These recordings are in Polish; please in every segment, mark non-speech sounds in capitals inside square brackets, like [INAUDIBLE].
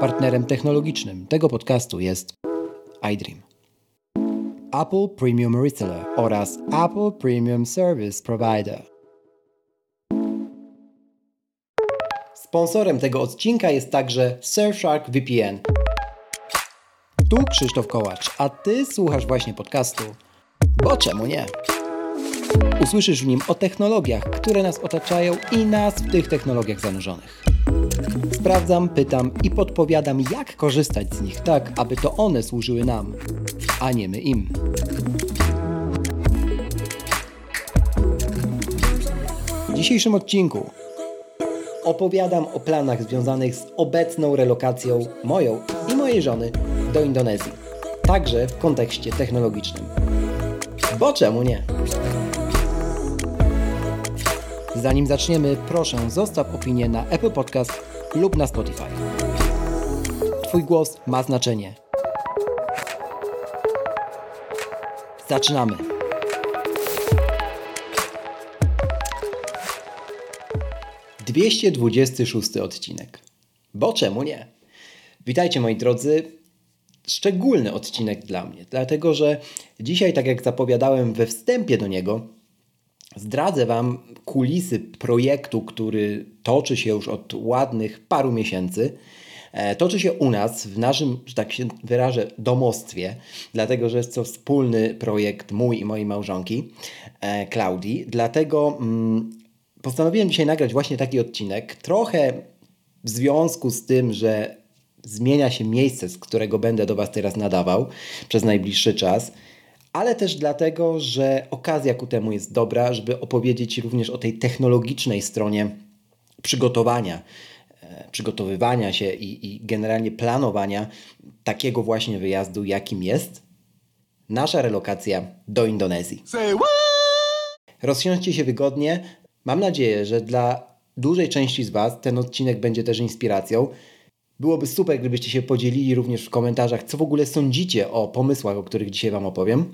Partnerem technologicznym tego podcastu jest iDream. Apple Premium Reseller oraz Apple Premium Service Provider. Sponsorem tego odcinka jest także Surfshark VPN. Tu Krzysztof Kołacz, a Ty słuchasz właśnie podcastu. Bo czemu nie? Usłyszysz w nim o technologiach, które nas otaczają i nas w tych technologiach zanurzonych. Sprawdzam, pytam i podpowiadam, jak korzystać z nich tak, aby to one służyły nam, a nie my im. W dzisiejszym odcinku opowiadam o planach związanych z obecną relokacją moją i mojej żony do Indonezji, także w kontekście technologicznym. Bo czemu nie? Zanim zaczniemy, proszę zostaw opinię na Apple Podcast lub na Spotify. Twój głos ma znaczenie. Zaczynamy. Dwieście dwudziesty szósty odcinek. Bo czemu nie? Witajcie moi drodzy. Szczególny odcinek dla mnie, dlatego że dzisiaj, tak jak zapowiadałem we wstępie do niego, Zdradzę Wam kulisy projektu, który toczy się już od ładnych paru miesięcy. E, toczy się u nas, w naszym, że tak się wyrażę, domostwie, dlatego że jest to wspólny projekt mój i mojej małżonki, Klaudii. Dlatego mm, postanowiłem dzisiaj nagrać właśnie taki odcinek. Trochę w związku z tym, że zmienia się miejsce, z którego będę do Was teraz nadawał przez najbliższy czas ale też dlatego, że okazja ku temu jest dobra, żeby opowiedzieć również o tej technologicznej stronie przygotowania, e, przygotowywania się i, i generalnie planowania takiego właśnie wyjazdu, jakim jest nasza relokacja do Indonezji. Rozsiądźcie się wygodnie. Mam nadzieję, że dla dużej części z Was ten odcinek będzie też inspiracją. Byłoby super, gdybyście się podzielili również w komentarzach, co w ogóle sądzicie o pomysłach, o których dzisiaj Wam opowiem.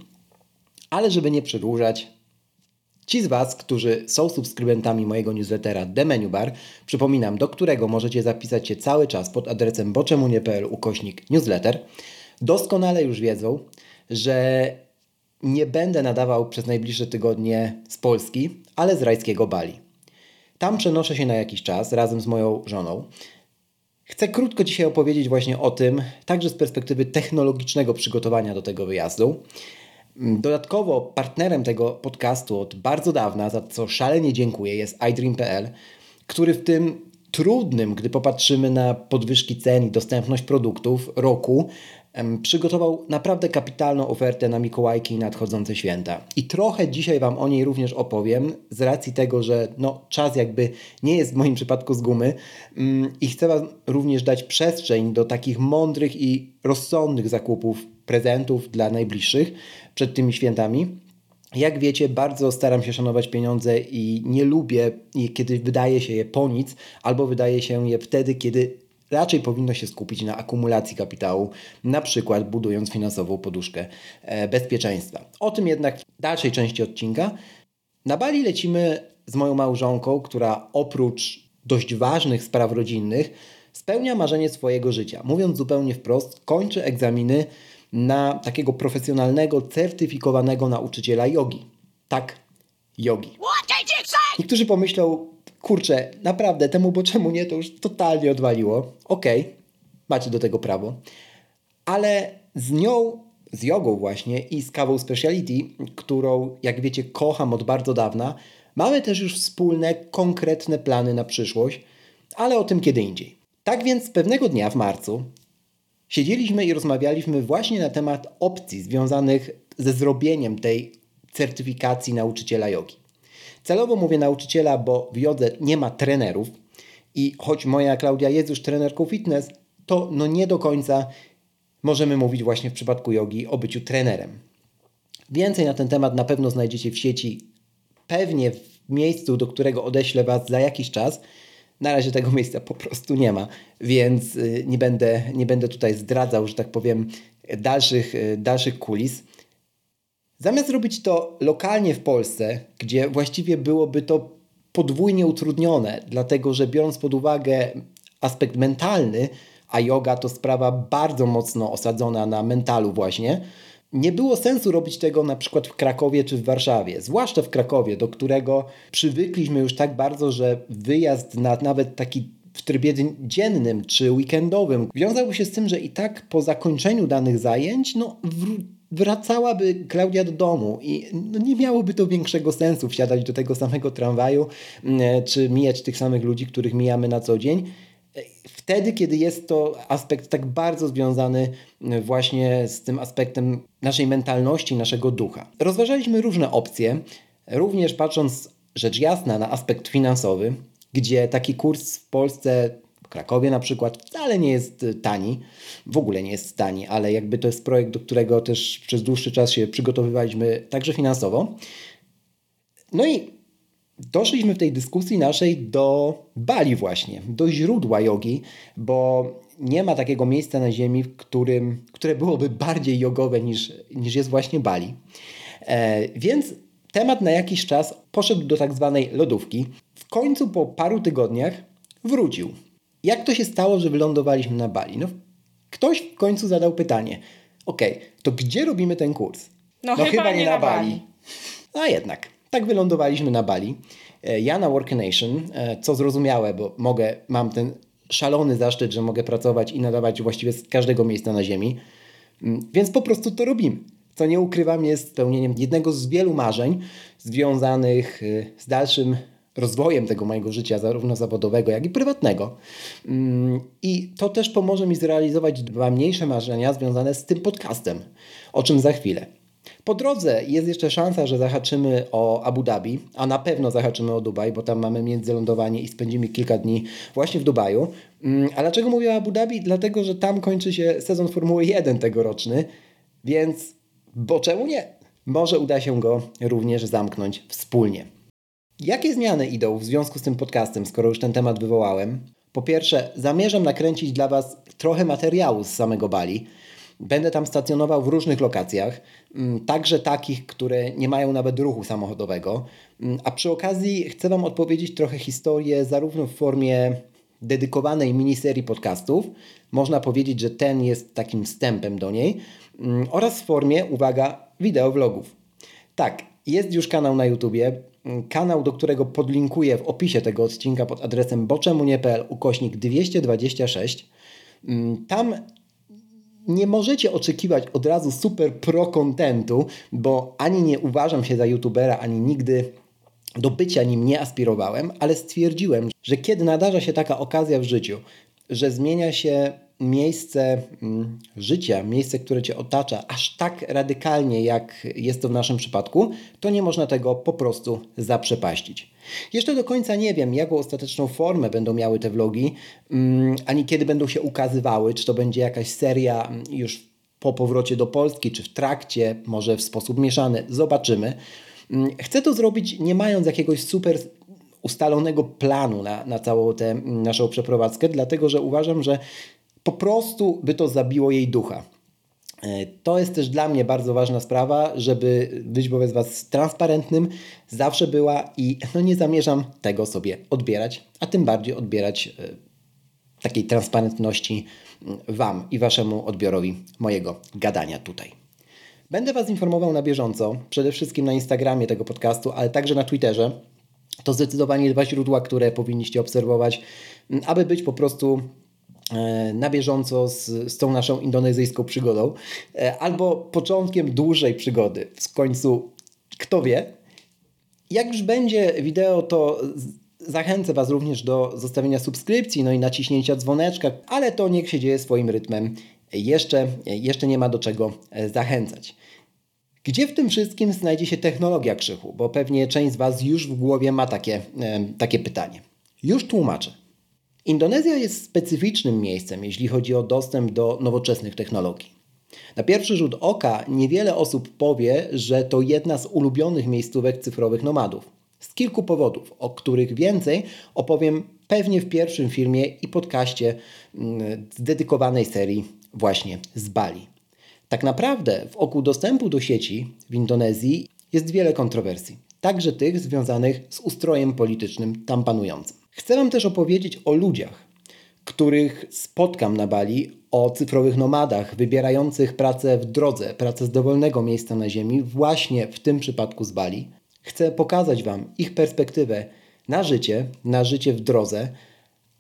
Ale żeby nie przedłużać, ci z Was, którzy są subskrybentami mojego newslettera The Menu Bar, przypominam, do którego możecie zapisać się cały czas pod adresem boczemunie.pl ukośnik newsletter, doskonale już wiedzą, że nie będę nadawał przez najbliższe tygodnie z Polski, ale z rajskiego Bali. Tam przenoszę się na jakiś czas razem z moją żoną. Chcę krótko dzisiaj opowiedzieć właśnie o tym, także z perspektywy technologicznego przygotowania do tego wyjazdu. Dodatkowo partnerem tego podcastu od bardzo dawna, za co szalenie dziękuję, jest iDream.pl, który w tym trudnym, gdy popatrzymy na podwyżki cen i dostępność produktów roku, przygotował naprawdę kapitalną ofertę na Mikołajki i nadchodzące święta. I trochę dzisiaj Wam o niej również opowiem, z racji tego, że no, czas jakby nie jest w moim przypadku z gumy mm, i chcę Wam również dać przestrzeń do takich mądrych i rozsądnych zakupów prezentów dla najbliższych przed tymi świętami. Jak wiecie, bardzo staram się szanować pieniądze i nie lubię, kiedy wydaje się je po nic, albo wydaje się je wtedy, kiedy raczej powinno się skupić na akumulacji kapitału, na przykład budując finansową poduszkę e, bezpieczeństwa. O tym jednak w dalszej części odcinka. Na Bali lecimy z moją małżonką, która oprócz dość ważnych spraw rodzinnych spełnia marzenie swojego życia. Mówiąc zupełnie wprost, kończy egzaminy na takiego profesjonalnego, certyfikowanego nauczyciela jogi. Tak, jogi. Niektórzy pomyślą, kurczę, naprawdę, temu bo czemu nie, to już totalnie odwaliło. Okej, okay, macie do tego prawo. Ale z nią, z jogą właśnie i z kawą speciality, którą, jak wiecie, kocham od bardzo dawna, mamy też już wspólne, konkretne plany na przyszłość, ale o tym kiedy indziej. Tak więc pewnego dnia w marcu Siedzieliśmy i rozmawialiśmy właśnie na temat opcji związanych ze zrobieniem tej certyfikacji nauczyciela jogi. Celowo mówię nauczyciela, bo w jodze nie ma trenerów i choć moja Klaudia jest już trenerką fitness, to no nie do końca możemy mówić właśnie w przypadku jogi o byciu trenerem. Więcej na ten temat na pewno znajdziecie w sieci, pewnie w miejscu, do którego odeślę Was za jakiś czas – na razie tego miejsca po prostu nie ma, więc y, nie będę, nie będę tutaj zdradzał, że tak powiem, dalszych, y, dalszych kulis. Zamiast zrobić to lokalnie w Polsce, gdzie właściwie byłoby to podwójnie utrudnione, dlatego że biorąc pod uwagę aspekt mentalny, a yoga to sprawa bardzo mocno osadzona na mentalu właśnie, nie było sensu robić tego na przykład w Krakowie czy w Warszawie, zwłaszcza w Krakowie, do którego przywykliśmy już tak bardzo, że wyjazd na nawet taki w trybie dziennym czy weekendowym wiązałby się z tym, że i tak po zakończeniu danych zajęć no, wracałaby Klaudia do domu i no, nie miałoby to większego sensu wsiadać do tego samego tramwaju mm, czy mijać tych samych ludzi, których mijamy na co dzień wtedy, kiedy jest to aspekt tak bardzo związany e, właśnie z tym aspektem naszej mentalności, naszego ducha. Rozważaliśmy różne opcje, również patrząc rzecz jasna na aspekt finansowy, gdzie taki kurs w Polsce Krakowie na przykład wcale nie jest tani, w ogóle nie jest tani, ale jakby to jest projekt, do którego też przez dłuższy czas się przygotowywaliśmy także finansowo. No i doszliśmy w tej dyskusji naszej do Bali właśnie, do źródła jogi, bo nie ma takiego miejsca na ziemi, w którym, które byłoby bardziej jogowe niż, niż jest właśnie Bali. E, więc temat na jakiś czas poszedł do tak zwanej lodówki. W końcu po paru tygodniach wrócił. Jak to się stało, że wylądowaliśmy na Bali? No, ktoś w końcu zadał pytanie. Ok, to gdzie robimy ten kurs? No, no chyba, chyba, nie, nie na, Bali. Bali. A jednak. Tak wylądowaliśmy na Bali. E, ja na Workation, e, co zrozumiałe, bo mogę, mam ten szalony zaszczyt, że mogę pracować i nadawać właściwie z każdego miejsca na Ziemi, mm, więc po prostu to robimy. Co nie ukrywam, jest spełnieniem jednego z wielu marzeń związanych e, z dalszym rozwojem tego mojego życia, zarówno zawodowego, jak i prywatnego. Mm, I to też pomoże mi zrealizować dwa mniejsze marzenia związane z tym podcastem, o czym za chwilę. Po drodze jest jeszcze szansa, że zahaczymy o Abu Dhabi, a na pewno zahaczymy o Dubaj, bo tam mamy międzylądowanie i spędzimy kilka dni właśnie w Dubaju. Mm, a dlaczego mówię o Abu Dhabi? Dlatego, że tam kończy się sezon Formuły 1 tegoroczny, więc bo czemu nie? Może uda się go również zamknąć wspólnie. Jakie zmiany idą w związku z tym podcastem, skoro już ten temat wywołałem? Po pierwsze, zamierzam nakręcić dla Was trochę materiału z samego Bali. Będę tam stacjonował w różnych lokacjach, mm, także takich, które nie mają nawet ruchu samochodowego. Mm, a przy okazji chcę Wam odpowiedzieć trochę historię, zarówno w formie dedykowanej miniserii podcastów, można powiedzieć, że ten jest takim wstępem do niej, mm, oraz w formie, uwaga, wideowlogów. Tak, jest już kanał na YouTubie, kanał, do którego podlinkuję w opisie tego odcinka pod adresem boczemunie.pl ukośnik 226. Tam nie możecie oczekiwać od razu super pro kontentu, bo ani nie uważam się za youtubera, ani nigdy do bycia nim nie aspirowałem, ale stwierdziłem, że kiedy nadarza się taka okazja w życiu, że zmienia się miejsce mm, życia, miejsce, które cię otacza, aż tak radykalnie, jak jest to w naszym przypadku, to nie można tego po prostu zaprzepaścić. Jeszcze do końca nie wiem, jaką ostateczną formę będą miały te vlogi, mm, ani kiedy będą się ukazywały, czy to będzie jakaś seria mm, już po powrocie do Polski, czy w trakcie, może w sposób mieszany, zobaczymy. Chcę to zrobić nie mając jakiegoś super ustalonego planu na, na całą tę naszą przeprowadzkę, dlatego że uważam, że po prostu by to zabiło jej ducha. E, to jest też dla mnie bardzo ważna sprawa, żeby być wobec Was transparentnym, zawsze była i no nie zamierzam tego sobie odbierać, a tym bardziej odbierać e, takiej transparentności mm, Wam i Waszemu odbiorowi mojego gadania tutaj. Będę Was informował na bieżąco, przede wszystkim na Instagramie tego podcastu, ale także na Twitterze. To zdecydowanie dwa źródła, które powinniście obserwować, mm, aby być po prostu na bieżąco z, z tą naszą indonezyjską przygodą, e, albo początkiem dłuższej przygody. W końcu, kto wie. Jak już będzie wideo, to zachęcę Was również do zostawienia subskrypcji, no i naciśnięcia dzwoneczka, ale to niech się dzieje swoim rytmem. Jeszcze, jeszcze nie ma do czego e, zachęcać. Gdzie w tym wszystkim znajdzie się technologia krzychu? Bo pewnie część z Was już w głowie ma takie, takie pytanie. Już tłumaczę. Indonezja jest specyficznym miejscem, jeśli chodzi o dostęp do nowoczesnych technologii. Na pierwszy rzut oka niewiele osób powie, że to jedna z ulubionych miejscówek cyfrowych nomadów. Z kilku powodów, o których więcej opowiem pewnie w pierwszym filmie i podcaście mm, dedykowanej serii właśnie z Bali. Tak naprawdę wokół dostępu do sieci w Indonezji jest wiele kontrowersji, także tych związanych z ustrojem politycznym tam panującym. Chcę Wam też opowiedzieć o ludziach, których spotkam na Bali, o cyfrowych nomadach wybierających pracę w drodze, pracę z dowolnego miejsca na ziemi, właśnie w tym przypadku z Bali. Chcę pokazać Wam ich perspektywę na życie, na życie w drodze,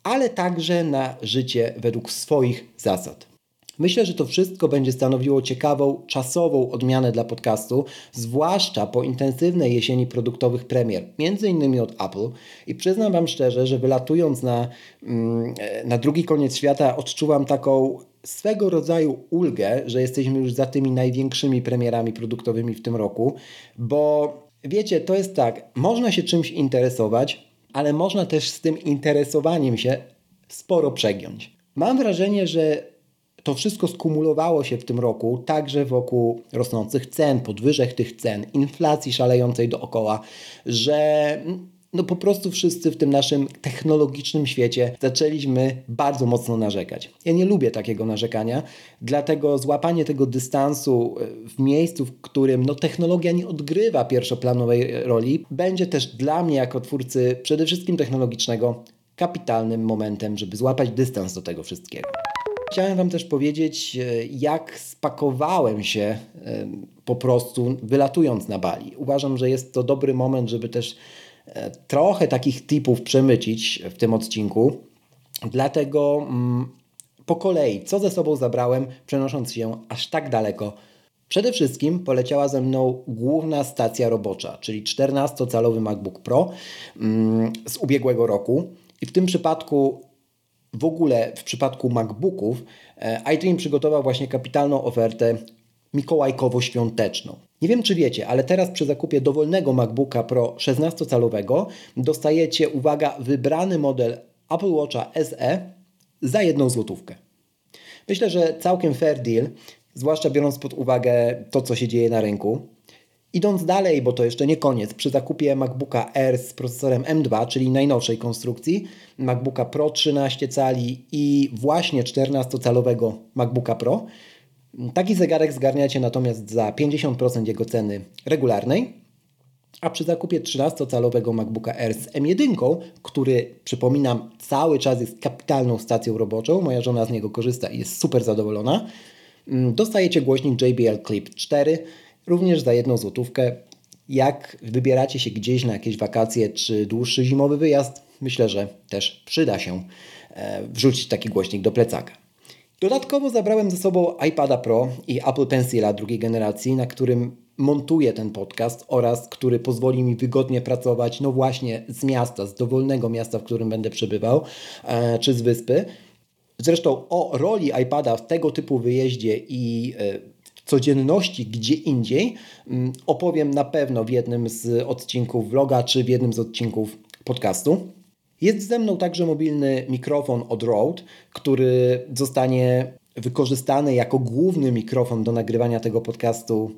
ale także na życie według swoich zasad. Myślę, że to wszystko będzie stanowiło ciekawą, czasową odmianę dla podcastu, zwłaszcza po intensywnej jesieni produktowych premier, między innymi od Apple. I przyznam Wam szczerze, że wylatując na, mm, na drugi koniec świata, odczuwam taką swego rodzaju ulgę, że jesteśmy już za tymi największymi premierami produktowymi w tym roku, bo wiecie, to jest tak, można się czymś interesować, ale można też z tym interesowaniem się sporo przegiąć. Mam wrażenie, że to wszystko skumulowało się w tym roku także wokół rosnących cen, podwyżek tych cen, inflacji szalejącej dookoła, że no po prostu wszyscy w tym naszym technologicznym świecie zaczęliśmy bardzo mocno narzekać. Ja nie lubię takiego narzekania, dlatego złapanie tego dystansu e, w miejscu, w którym no, technologia nie odgrywa pierwszoplanowej roli, będzie też dla mnie jako twórcy przede wszystkim technologicznego kapitalnym momentem, żeby złapać dystans do tego wszystkiego. Chciałem Wam też powiedzieć, e, jak spakowałem się e, po prostu wylatując na Bali. Uważam, że jest to dobry moment, żeby też e, trochę takich tipów przemycić w tym odcinku. Dlatego mm, po kolei, co ze sobą zabrałem, przenosząc się aż tak daleko. Przede wszystkim poleciała ze mną główna stacja robocza, czyli 14-calowy MacBook Pro mm, z ubiegłego roku. I w tym przypadku w ogóle w przypadku MacBooków e, iDream przygotował właśnie kapitalną ofertę mikołajkowo-świąteczną. Nie wiem, czy wiecie, ale teraz przy zakupie dowolnego MacBooka Pro 16-calowego dostajecie, uwaga, wybrany model Apple Watcha SE za jedną złotówkę. Myślę, że całkiem fair deal, zwłaszcza biorąc pod uwagę to, co się dzieje na rynku. Idąc dalej, bo to jeszcze nie koniec, przy zakupie MacBooka Air z procesorem M2, czyli najnowszej konstrukcji, MacBooka Pro 13 cali i właśnie 14-calowego MacBooka Pro, taki zegarek zgarniacie natomiast za 50% jego ceny regularnej, a przy zakupie 13-calowego MacBooka Air z M1, który przypominam cały czas jest kapitalną stacją roboczą, moja żona z niego korzysta i jest super zadowolona, dostajecie głośnik JBL Clip 4 również za jedną złotówkę. Jak wybieracie się gdzieś na jakieś wakacje czy dłuższy zimowy wyjazd, myślę, że też przyda się e, wrzucić taki głośnik do plecaka. Dodatkowo zabrałem ze sobą iPada Pro i Apple Pencila drugiej generacji, na którym montuję ten podcast oraz który pozwoli mi wygodnie pracować, no właśnie z miasta, z dowolnego miasta, w którym będę przebywał, e, czy z wyspy. Zresztą o roli iPada w tego typu wyjeździe i e, codzienności gdzie indziej mm, opowiem na pewno w jednym z odcinków vloga czy w jednym z odcinków podcastu. Jest ze mną także mobilny mikrofon od Rode, który zostanie wykorzystany jako główny mikrofon do nagrywania tego podcastu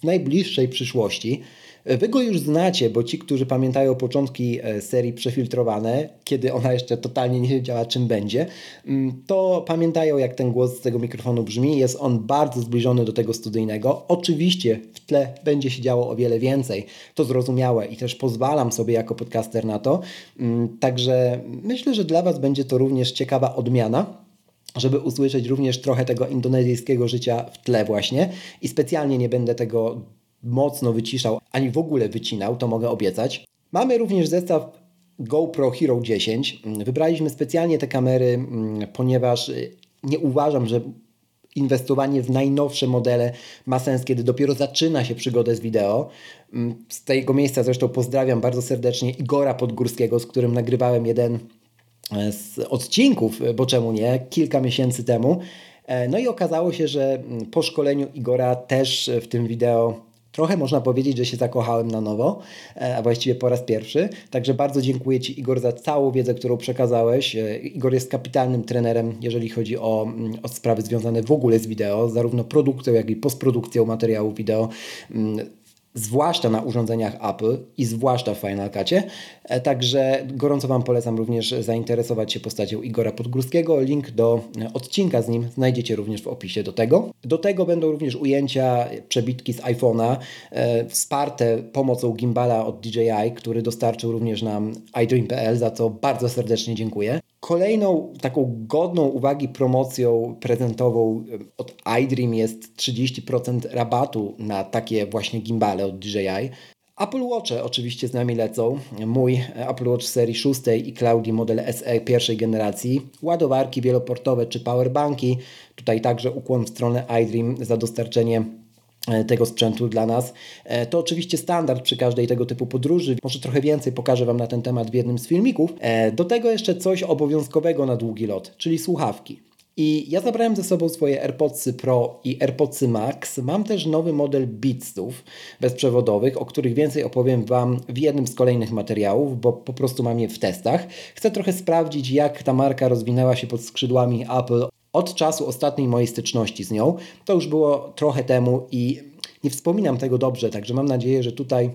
w najbliższej przyszłości. Wy go już znacie, bo ci, którzy pamiętają początki e, serii Przefiltrowane, kiedy ona jeszcze totalnie nie wiedziała, czym będzie, mm, to pamiętają, jak ten głos z tego mikrofonu brzmi. Jest on bardzo zbliżony do tego studyjnego. Oczywiście w tle będzie się działo o wiele więcej. To zrozumiałe i też pozwalam sobie jako podcaster na to. Mm, także myślę, że dla Was będzie to również ciekawa odmiana żeby usłyszeć również trochę tego indonezyjskiego życia w tle właśnie i specjalnie nie będę tego mocno wyciszał, ani w ogóle wycinał, to mogę obiecać. Mamy również zestaw GoPro Hero 10. Wybraliśmy specjalnie te kamery, mm, ponieważ y, nie uważam, że inwestowanie w najnowsze modele ma sens, kiedy dopiero zaczyna się przygodę z wideo. Mm, z tego miejsca zresztą pozdrawiam bardzo serdecznie Igora Podgórskiego, z którym nagrywałem jeden z odcinków, bo czemu nie, kilka miesięcy temu. E, no i okazało się, że mm, po szkoleniu Igora też w tym wideo Trochę można powiedzieć, że się zakochałem na nowo, e, a właściwie po raz pierwszy. Także bardzo dziękuję Ci, Igor, za całą wiedzę, którą przekazałeś. E, Igor jest kapitalnym trenerem, jeżeli chodzi o, mm, o sprawy związane w ogóle z wideo, zarówno produkcją, jak i postprodukcją materiału wideo. Zwłaszcza na urządzeniach Apple i zwłaszcza w Final Cutie. E, także gorąco Wam polecam również zainteresować się postacią Igora Podgórskiego. Link do e, odcinka z nim znajdziecie również w opisie do tego. Do tego będą również ujęcia, przebitki z iPhone'a e, wsparte pomocą gimbala od DJI, który dostarczył również nam iDream.pl, za co bardzo serdecznie dziękuję. Kolejną taką godną uwagi promocją prezentową od iDream jest 30% rabatu na takie właśnie gimbale od DJI. Apple Watche oczywiście z nami lecą. Mój Apple Watch serii 6 i Cloudy model SE pierwszej generacji. Ładowarki wieloportowe czy powerbanki. Tutaj także ukłon w stronę iDream za dostarczenie e, tego sprzętu dla nas. E, to oczywiście standard przy każdej tego typu podróży. Może trochę więcej pokażę Wam na ten temat w jednym z filmików. E, do tego jeszcze coś obowiązkowego na długi lot, czyli słuchawki. I ja zabrałem ze sobą swoje AirPodsy Pro i AirPodsy Max. Mam też nowy model Beatsów bezprzewodowych, o których więcej opowiem Wam w jednym z kolejnych materiałów, bo po prostu mam je w testach. Chcę trochę sprawdzić, jak ta marka rozwinęła się pod skrzydłami Apple od czasu ostatniej mojej styczności z nią. To już było trochę temu i nie wspominam tego dobrze, także mam nadzieję, że tutaj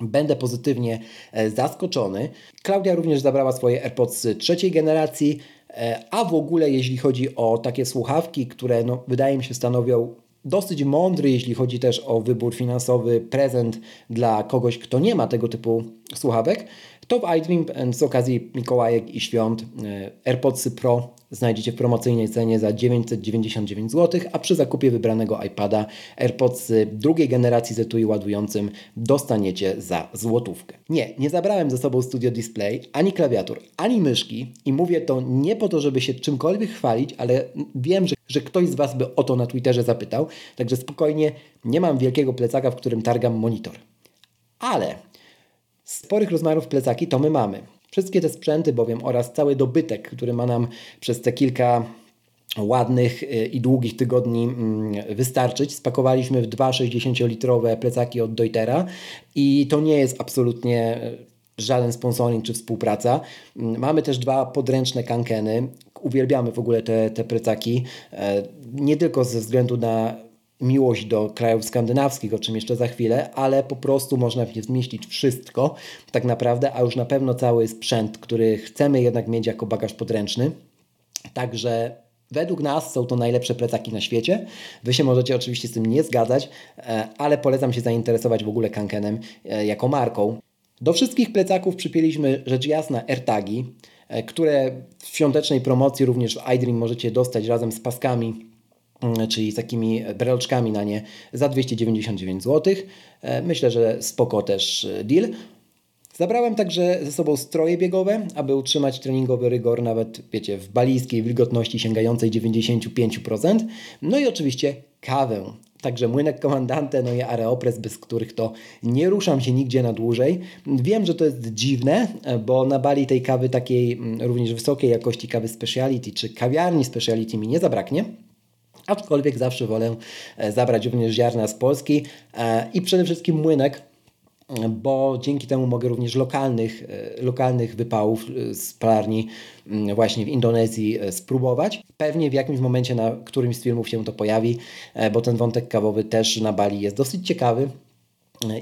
będę pozytywnie e, zaskoczony. Klaudia również zabrała swoje AirPods trzeciej generacji. E, a w ogóle, jeśli chodzi o takie słuchawki, które no, wydaje mi się stanowią dosyć mądry, jeśli chodzi też o wybór finansowy, prezent dla kogoś, kto nie ma tego typu słuchawek, to w iDream z okazji Mikołajek i Świąt e, AirPods Pro znajdziecie w promocyjnej cenie za 999 zł, a przy zakupie wybranego iPada AirPods drugiej generacji z etui ładującym dostaniecie za złotówkę. Nie, nie zabrałem ze sobą Studio Display, ani klawiatur, ani myszki i mówię to nie po to, żeby się czymkolwiek chwalić, ale wiem, że, że ktoś z Was by o to na Twitterze zapytał, także spokojnie, nie mam wielkiego plecaka, w którym targam monitor. Ale sporych rozmiarów plecaki to my mamy. Wszystkie te sprzęty bowiem oraz cały dobytek, który ma nam przez te kilka ładnych y, i długich tygodni mm, wystarczyć. Spakowaliśmy w dwa 60-litrowe plecaki od Deutera i to nie jest absolutnie y, żaden sponsoring czy współpraca. Mm, mamy też dwa podręczne kankeny. Uwielbiamy w ogóle te, te plecaki, e, nie tylko ze względu na miłość do krajów skandynawskich, o czym jeszcze za chwilę, ale po prostu można w nie zmieścić wszystko, tak naprawdę, a już na pewno cały sprzęt, który chcemy jednak mieć jako bagaż podręczny. Także według nas są to najlepsze plecaki na świecie. Wy się możecie oczywiście z tym nie zgadzać, e, ale polecam się zainteresować w ogóle Kankenem e, jako marką. Do wszystkich plecaków przypięliśmy rzecz jasna AirTagi, e, które w świątecznej promocji również w iDream możecie dostać razem z paskami czyli z takimi breloczkami na nie za 299 zł. E, myślę, że spoko też e, deal. Zabrałem także ze sobą stroje biegowe, aby utrzymać treningowy rygor nawet, wiecie, w balijskiej wilgotności sięgającej 95%. No i oczywiście kawę. Także młynek komandante, no i areopres, bez których to nie ruszam się nigdzie na dłużej. Wiem, że to jest dziwne, e, bo na Bali tej kawy takiej mm, również wysokiej jakości kawy speciality czy kawiarni speciality mi nie zabraknie. Aczkolwiek zawsze wolę e, zabrać również ziarna z Polski e, i przede wszystkim młynek, bo dzięki temu mogę również lokalnych, e, lokalnych wypałów z palarni mm, właśnie w Indonezji spróbować. Pewnie w jakimś momencie na którymś z filmów się to pojawi, bo ten wątek kawowy też na Bali jest dosyć ciekawy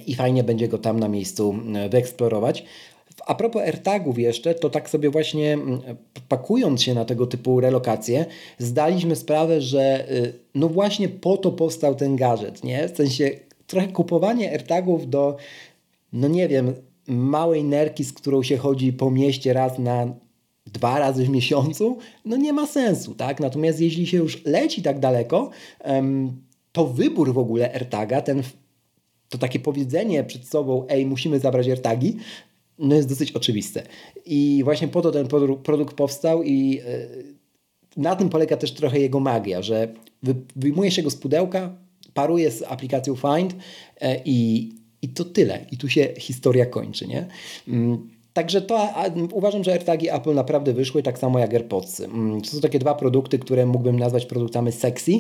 i fajnie będzie go tam na miejscu wyeksplorować. A propos AirTagów jeszcze, to tak sobie właśnie mm, pakując się na tego typu relokacje, zdaliśmy sprawę, że y, no właśnie po to powstał ten gadżet, nie? W sensie trochę kupowanie AirTagów do, no nie wiem, małej nerki, z którą się chodzi po mieście raz na dwa razy w miesiącu, no nie ma sensu, tak? Natomiast jeśli się już leci tak daleko, to wybór w ogóle AirTaga, ten to takie powiedzenie przed sobą, ej, musimy zabrać AirTagi, no jest dosyć oczywiste. I właśnie po to ten produkt powstał i e, na tym polega też trochę jego magia, że wyjmuje się go z pudełka, paruje z aplikacją Find e, i, i to tyle. I tu się historia kończy, nie? Także to a, uważam, że AirTagi Apple naprawdę wyszły, tak samo jak AirPods. Mm, to są takie dwa produkty, które mógłbym nazwać produktami sexy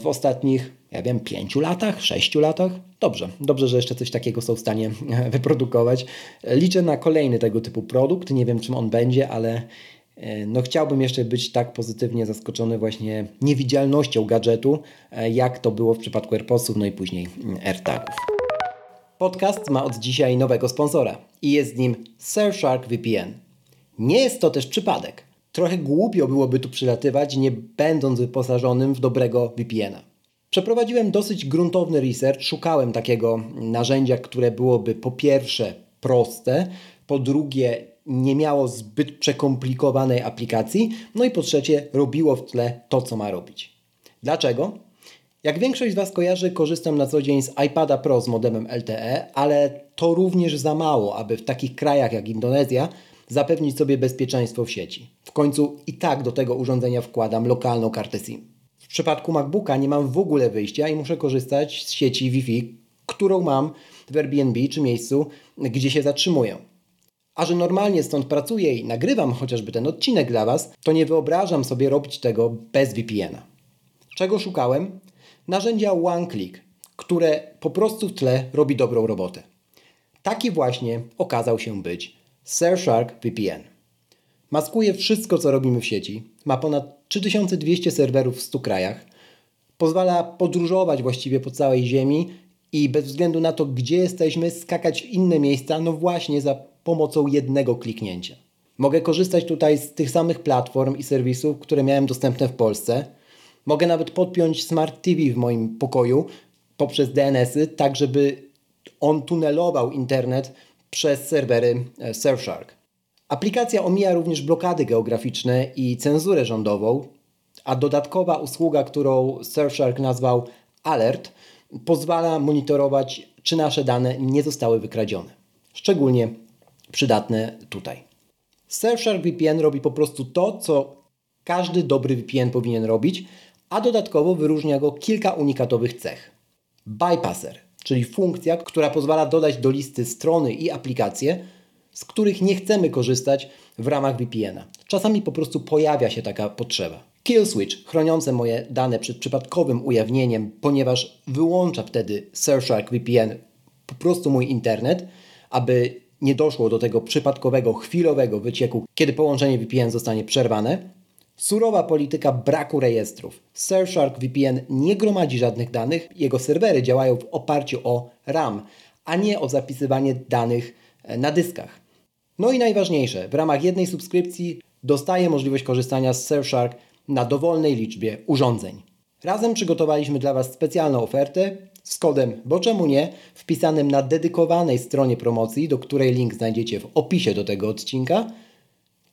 w ostatnich ja wiem, pięciu latach, sześciu latach. Dobrze, dobrze, że jeszcze coś takiego są w stanie [LAUGHS] wyprodukować. Liczę na kolejny tego typu produkt. Nie wiem, czym on będzie, ale e, no chciałbym jeszcze być tak pozytywnie zaskoczony właśnie niewidzialnością gadżetu, e, jak to było w przypadku AirPodsów, no i później mm, AirTagów. Podcast ma od dzisiaj nowego sponsora i jest nim Surfshark VPN. Nie jest to też przypadek. Trochę głupio byłoby tu przylatywać, nie będąc wyposażonym w dobrego VPN-a. Przeprowadziłem dosyć gruntowny research, szukałem takiego narzędzia, które byłoby po pierwsze proste, po drugie nie miało zbyt przekomplikowanej aplikacji, no i po trzecie robiło w tle to, co ma robić. Dlaczego? Jak większość z Was kojarzy, korzystam na co dzień z iPada Pro z modemem LTE, ale to również za mało, aby w takich krajach jak Indonezja zapewnić sobie bezpieczeństwo w sieci. W końcu i tak do tego urządzenia wkładam lokalną kartę SIM. W przypadku MacBooka nie mam w ogóle wyjścia i muszę korzystać z sieci Wi-Fi, którą mam w Airbnb czy miejscu, gdzie się zatrzymuję. A że normalnie stąd pracuję i nagrywam chociażby ten odcinek dla Was, to nie wyobrażam sobie robić tego bez VPN-a. Czego szukałem? Narzędzia OneClick, które po prostu w tle robi dobrą robotę. Taki właśnie okazał się być Surfshark VPN. Maskuje wszystko, co robimy w sieci. Ma ponad 3200 serwerów w 100 krajach. Pozwala podróżować właściwie po całej Ziemi i bez względu na to, gdzie jesteśmy, skakać w inne miejsca, no właśnie za pomocą jednego kliknięcia. Mogę korzystać tutaj z tych samych platform i serwisów, które miałem dostępne w Polsce. Mogę nawet podpiąć Smart TV w moim pokoju poprzez DNS-y, tak żeby on tunelował internet przez serwery e, Surfshark. Aplikacja omija również blokady geograficzne i cenzurę rządową, a dodatkowa usługa, którą Surfshark nazwał Alert, pozwala monitorować, czy nasze dane nie zostały wykradzione. Szczególnie przydatne tutaj. Surfshark VPN robi po prostu to, co każdy dobry VPN powinien robić, a dodatkowo wyróżnia go kilka unikatowych cech. Bypasser, czyli funkcja, która pozwala dodać do listy strony i aplikacje, z których nie chcemy korzystać w ramach VPN-a. Czasami po prostu pojawia się taka potrzeba. Kill Switch, chroniące moje dane przed przypadkowym ujawnieniem, ponieważ wyłącza wtedy Surfshark VPN po prostu mój internet, aby nie doszło do tego przypadkowego, chwilowego wycieku, kiedy połączenie VPN zostanie przerwane. Surowa polityka braku rejestrów. Surfshark VPN nie gromadzi żadnych danych, jego serwery działają w oparciu o RAM, a nie o zapisywanie danych e, na dyskach. No i najważniejsze, w ramach jednej subskrypcji dostaje możliwość korzystania z Surfshark na dowolnej liczbie urządzeń. Razem przygotowaliśmy dla Was specjalną ofertę z kodem Bo czemu nie? wpisanym na dedykowanej stronie promocji, do której link znajdziecie w opisie do tego odcinka.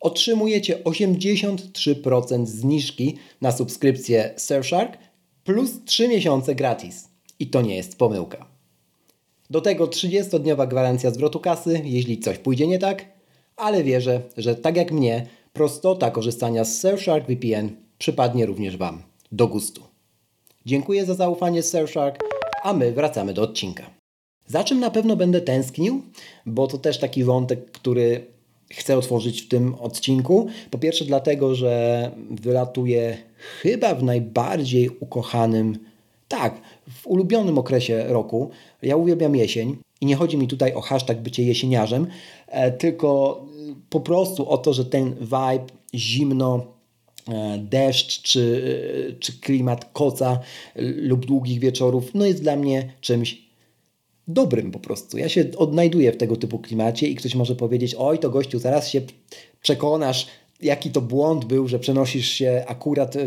Otrzymujecie 83% zniżki na subskrypcję Surfshark plus 3 miesiące gratis. I to nie jest pomyłka. Do tego 30-dniowa gwarancja zwrotu kasy, jeśli coś pójdzie nie tak, ale wierzę, że tak jak mnie, prostota korzystania z Surfshark VPN przypadnie również Wam do gustu. Dziękuję za zaufanie Surfshark, a my wracamy do odcinka. Za czym na pewno będę tęsknił, bo to też taki wątek, który chcę otworzyć w tym odcinku. Po pierwsze dlatego, że wylatuje chyba w najbardziej ukochanym, tak, w ulubionym okresie roku. Ja uwielbiam jesień i nie chodzi mi tutaj o hashtag bycie jesieniarzem, e, tylko po prostu o to, że ten vibe zimno, e, deszcz czy, e, czy klimat koca lub długich wieczorów, no jest dla mnie czymś dobrym po prostu. Ja się odnajduję w tego typu klimacie i ktoś może powiedzieć, oj to gościu, zaraz się przekonasz, jaki to błąd był, że przenosisz się akurat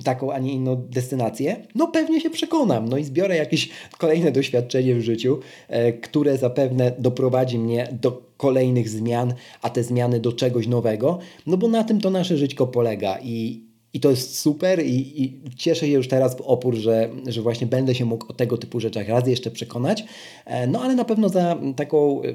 w taką, a nie inną destynację? No pewnie się przekonam, no i zbiorę jakieś kolejne doświadczenie w życiu, e, które zapewne doprowadzi mnie do kolejnych zmian, a te zmiany do czegoś nowego, no bo na tym to nasze żyćko polega i, i to jest super i, i, cieszę się już teraz w opór, że, że właśnie będę się mógł o tego typu rzeczach raz jeszcze przekonać. E, no ale na pewno za taką e,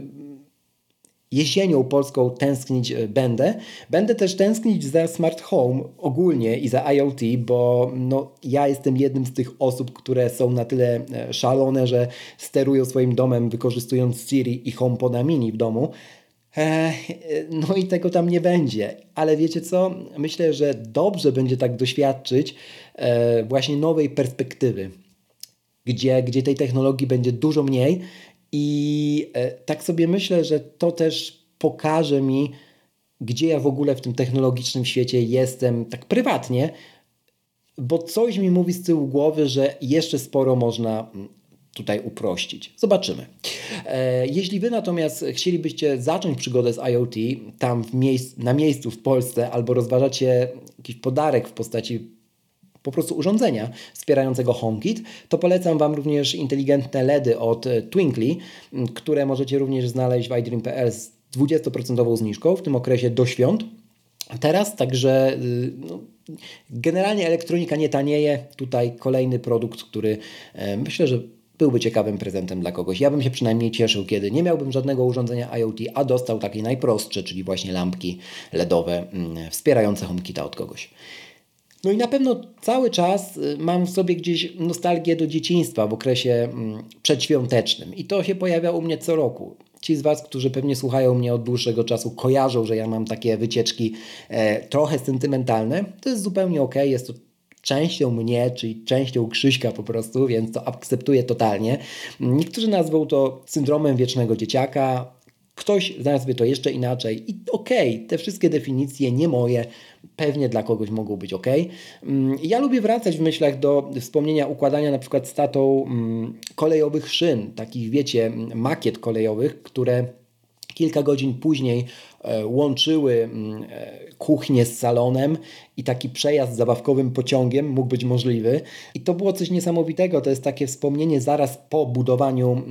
jesienią polską tęsknić e, będę. Będę też tęsknić za smart home ogólnie i za IoT, bo no, ja jestem jednym z tych osób, które są na tyle szalone, że sterują swoim domem wykorzystując Siri i HomePoda mini w domu. No i tego tam nie będzie. Ale wiecie co? Myślę, że dobrze będzie tak doświadczyć e, właśnie nowej perspektywy, gdzie, gdzie tej technologii będzie dużo mniej. I e, tak sobie myślę, że to też pokaże mi, gdzie ja w ogóle w tym technologicznym świecie jestem tak prywatnie, bo coś mi mówi z tyłu głowy, że jeszcze sporo można tutaj uprościć. Zobaczymy. E, jeśli Wy natomiast chcielibyście zacząć przygodę z IoT tam miejsc, na miejscu w Polsce albo rozważacie jakiś podarek w postaci po prostu urządzenia wspierającego HomeKit, to polecam Wam również inteligentne LEDy od Twinkly, które możecie również znaleźć w iDream.pl 20% zniżką w tym okresie do świąt. Teraz także y, no, generalnie elektronika nie tanieje. Tutaj kolejny produkt, który e, myślę, że byłby ciekawym prezentem dla kogoś. Ja bym się przynajmniej cieszył, kiedy nie miałbym żadnego urządzenia IoT, a dostał takie najprostsze, czyli właśnie lampki LEDowe mm, wspierające HomeKita od kogoś. No i na pewno cały czas y, mam w sobie gdzieś nostalgię do dzieciństwa w okresie mm, przedświątecznym i to się pojawia u mnie co roku. Ci z Was, którzy pewnie słuchają mnie od dłuższego czasu, kojarzą, że ja mam takie wycieczki e, trochę sentymentalne. To jest zupełnie ok, jest to częścią mnie, czyli częścią Krzyśka po prostu, więc to akceptuję totalnie. Niektórzy nazwą to syndromem wiecznego dzieciaka, ktoś znalazłby to jeszcze inaczej i okej, okay, te wszystkie definicje nie moje, pewnie dla kogoś mogą być ok. Mm, ja lubię wracać w myślach do wspomnienia układania na przykład statą mm, kolejowych szyn, takich wiecie, makiet kolejowych, które kilka godzin później E, łączyły mm, e, kuchnię z salonem i taki przejazd zabawkowym pociągiem mógł być możliwy. I to było coś niesamowitego. To jest takie wspomnienie zaraz po budowaniu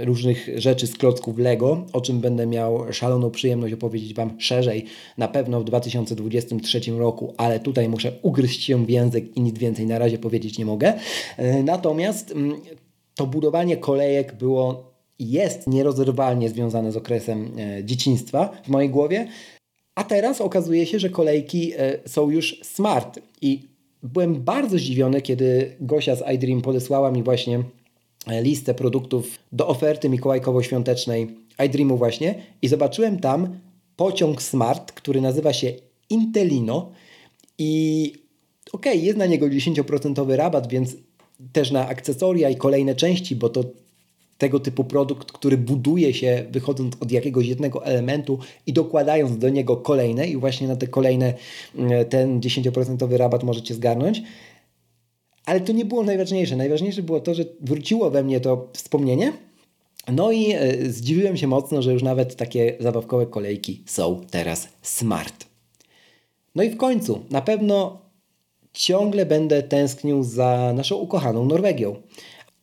e, różnych rzeczy z klocków Lego, o czym będę miał szaloną przyjemność opowiedzieć Wam szerzej na pewno w 2023 roku, ale tutaj muszę ugryźć się w język i nic więcej na razie powiedzieć nie mogę. Natomiast mm, to budowanie kolejek było jest nierozerwalnie związane z okresem e, dzieciństwa w mojej głowie, a teraz okazuje się, że kolejki e, są już smart. I byłem bardzo zdziwiony, kiedy Gosia z iDream podesłała mi właśnie e, listę produktów do oferty mikołajkowo-świątecznej iDreamu właśnie i zobaczyłem tam pociąg smart, który nazywa się Intelino i okej, okay, jest na niego 10% rabat, więc też na akcesoria i kolejne części, bo to tego typu produkt, który buduje się wychodząc od jakiegoś jednego elementu i dokładając do niego kolejne i właśnie na te kolejne mm, ten 10% rabat możecie zgarnąć. Ale to nie było najważniejsze. Najważniejsze było to, że wróciło we mnie to wspomnienie. No i e, zdziwiłem się mocno, że już nawet takie zabawkowe kolejki są teraz smart. No i w końcu, na pewno ciągle będę tęsknił za naszą ukochaną Norwegią.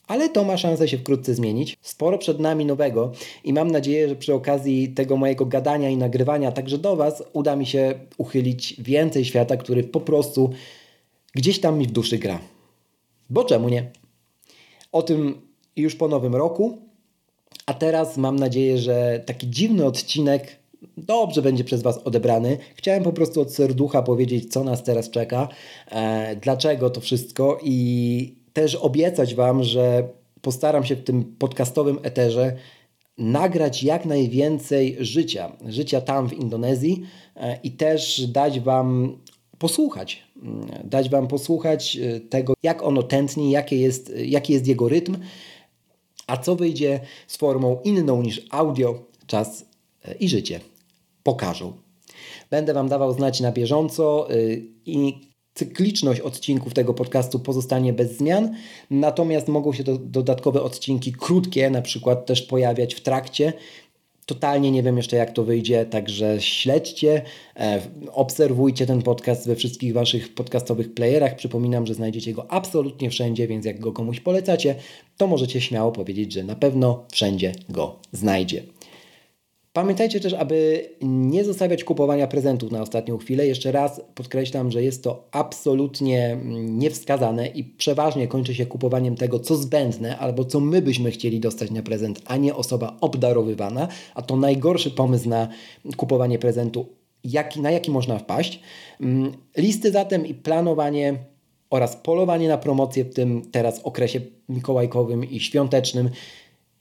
Ale to ma szansę się wkrótce zmienić. Sporo przed nami nowego i mam nadzieję, że przy okazji tego mojego gadania i nagrywania także do Was uda mi się uchylić więcej świata, który po prostu gdzieś tam mi w duszy gra. Bo czemu nie? O tym już po nowym roku. A teraz mam nadzieję, że taki dziwny odcinek dobrze będzie przez Was odebrany. Chciałem po prostu od serducha powiedzieć, co nas teraz czeka, e, dlaczego to wszystko i też obiecać Wam, że postaram się w tym podcastowym eterze nagrać jak najwięcej życia, życia tam w Indonezji e, i też dać Wam posłuchać, mm, dać Wam posłuchać e, tego, jak ono tętni, jakie jest, jaki jest jego rytm, a co wyjdzie z formą inną niż audio, czas e, i życie pokażą. Będę Wam dawał znać na bieżąco i cykliczność odcinków tego podcastu pozostanie bez zmian, natomiast mogą się do, dodatkowe odcinki krótkie na przykład też pojawiać w trakcie. Totalnie nie wiem jeszcze jak to wyjdzie, także śledźcie, e, obserwujcie ten podcast we wszystkich Waszych podcastowych playerach. Przypominam, że znajdziecie go absolutnie wszędzie, więc jak go komuś polecacie, to możecie śmiało powiedzieć, że na pewno wszędzie go znajdzie. Pamiętajcie też, aby nie zostawiać kupowania prezentów na ostatnią chwilę. Jeszcze raz podkreślam, że jest to absolutnie niewskazane i przeważnie kończy się kupowaniem tego, co zbędne albo co my byśmy chcieli dostać na prezent, a nie osoba obdarowywana. A to najgorszy pomysł na kupowanie prezentu, jaki, na jaki można wpaść. Mm, listy zatem i planowanie oraz polowanie na promocje w tym teraz okresie mikołajkowym i świątecznym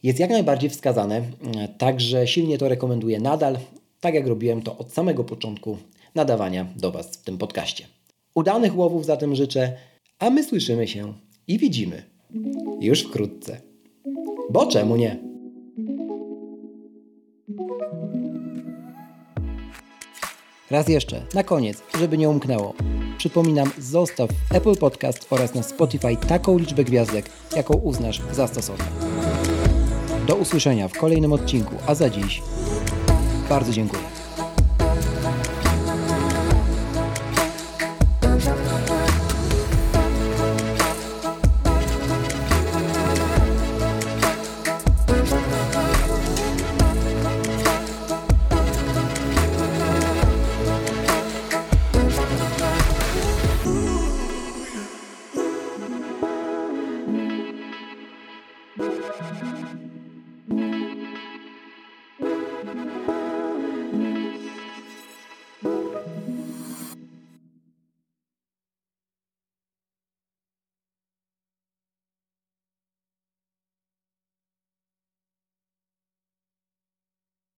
jest jak najbardziej wskazane, także silnie to rekomenduję nadal, tak jak robiłem to od samego początku nadawania do Was w tym podcaście. Udanych łowów zatem życzę, a my słyszymy się i widzimy już wkrótce. Bo czemu nie? Raz jeszcze, na koniec, żeby nie umknęło. Przypominam, zostaw Apple Podcast oraz na Spotify taką liczbę gwiazdek, jaką uznasz za stosowną. Do usłyszenia w kolejnym odcinku, a za dziś bardzo dziękuję.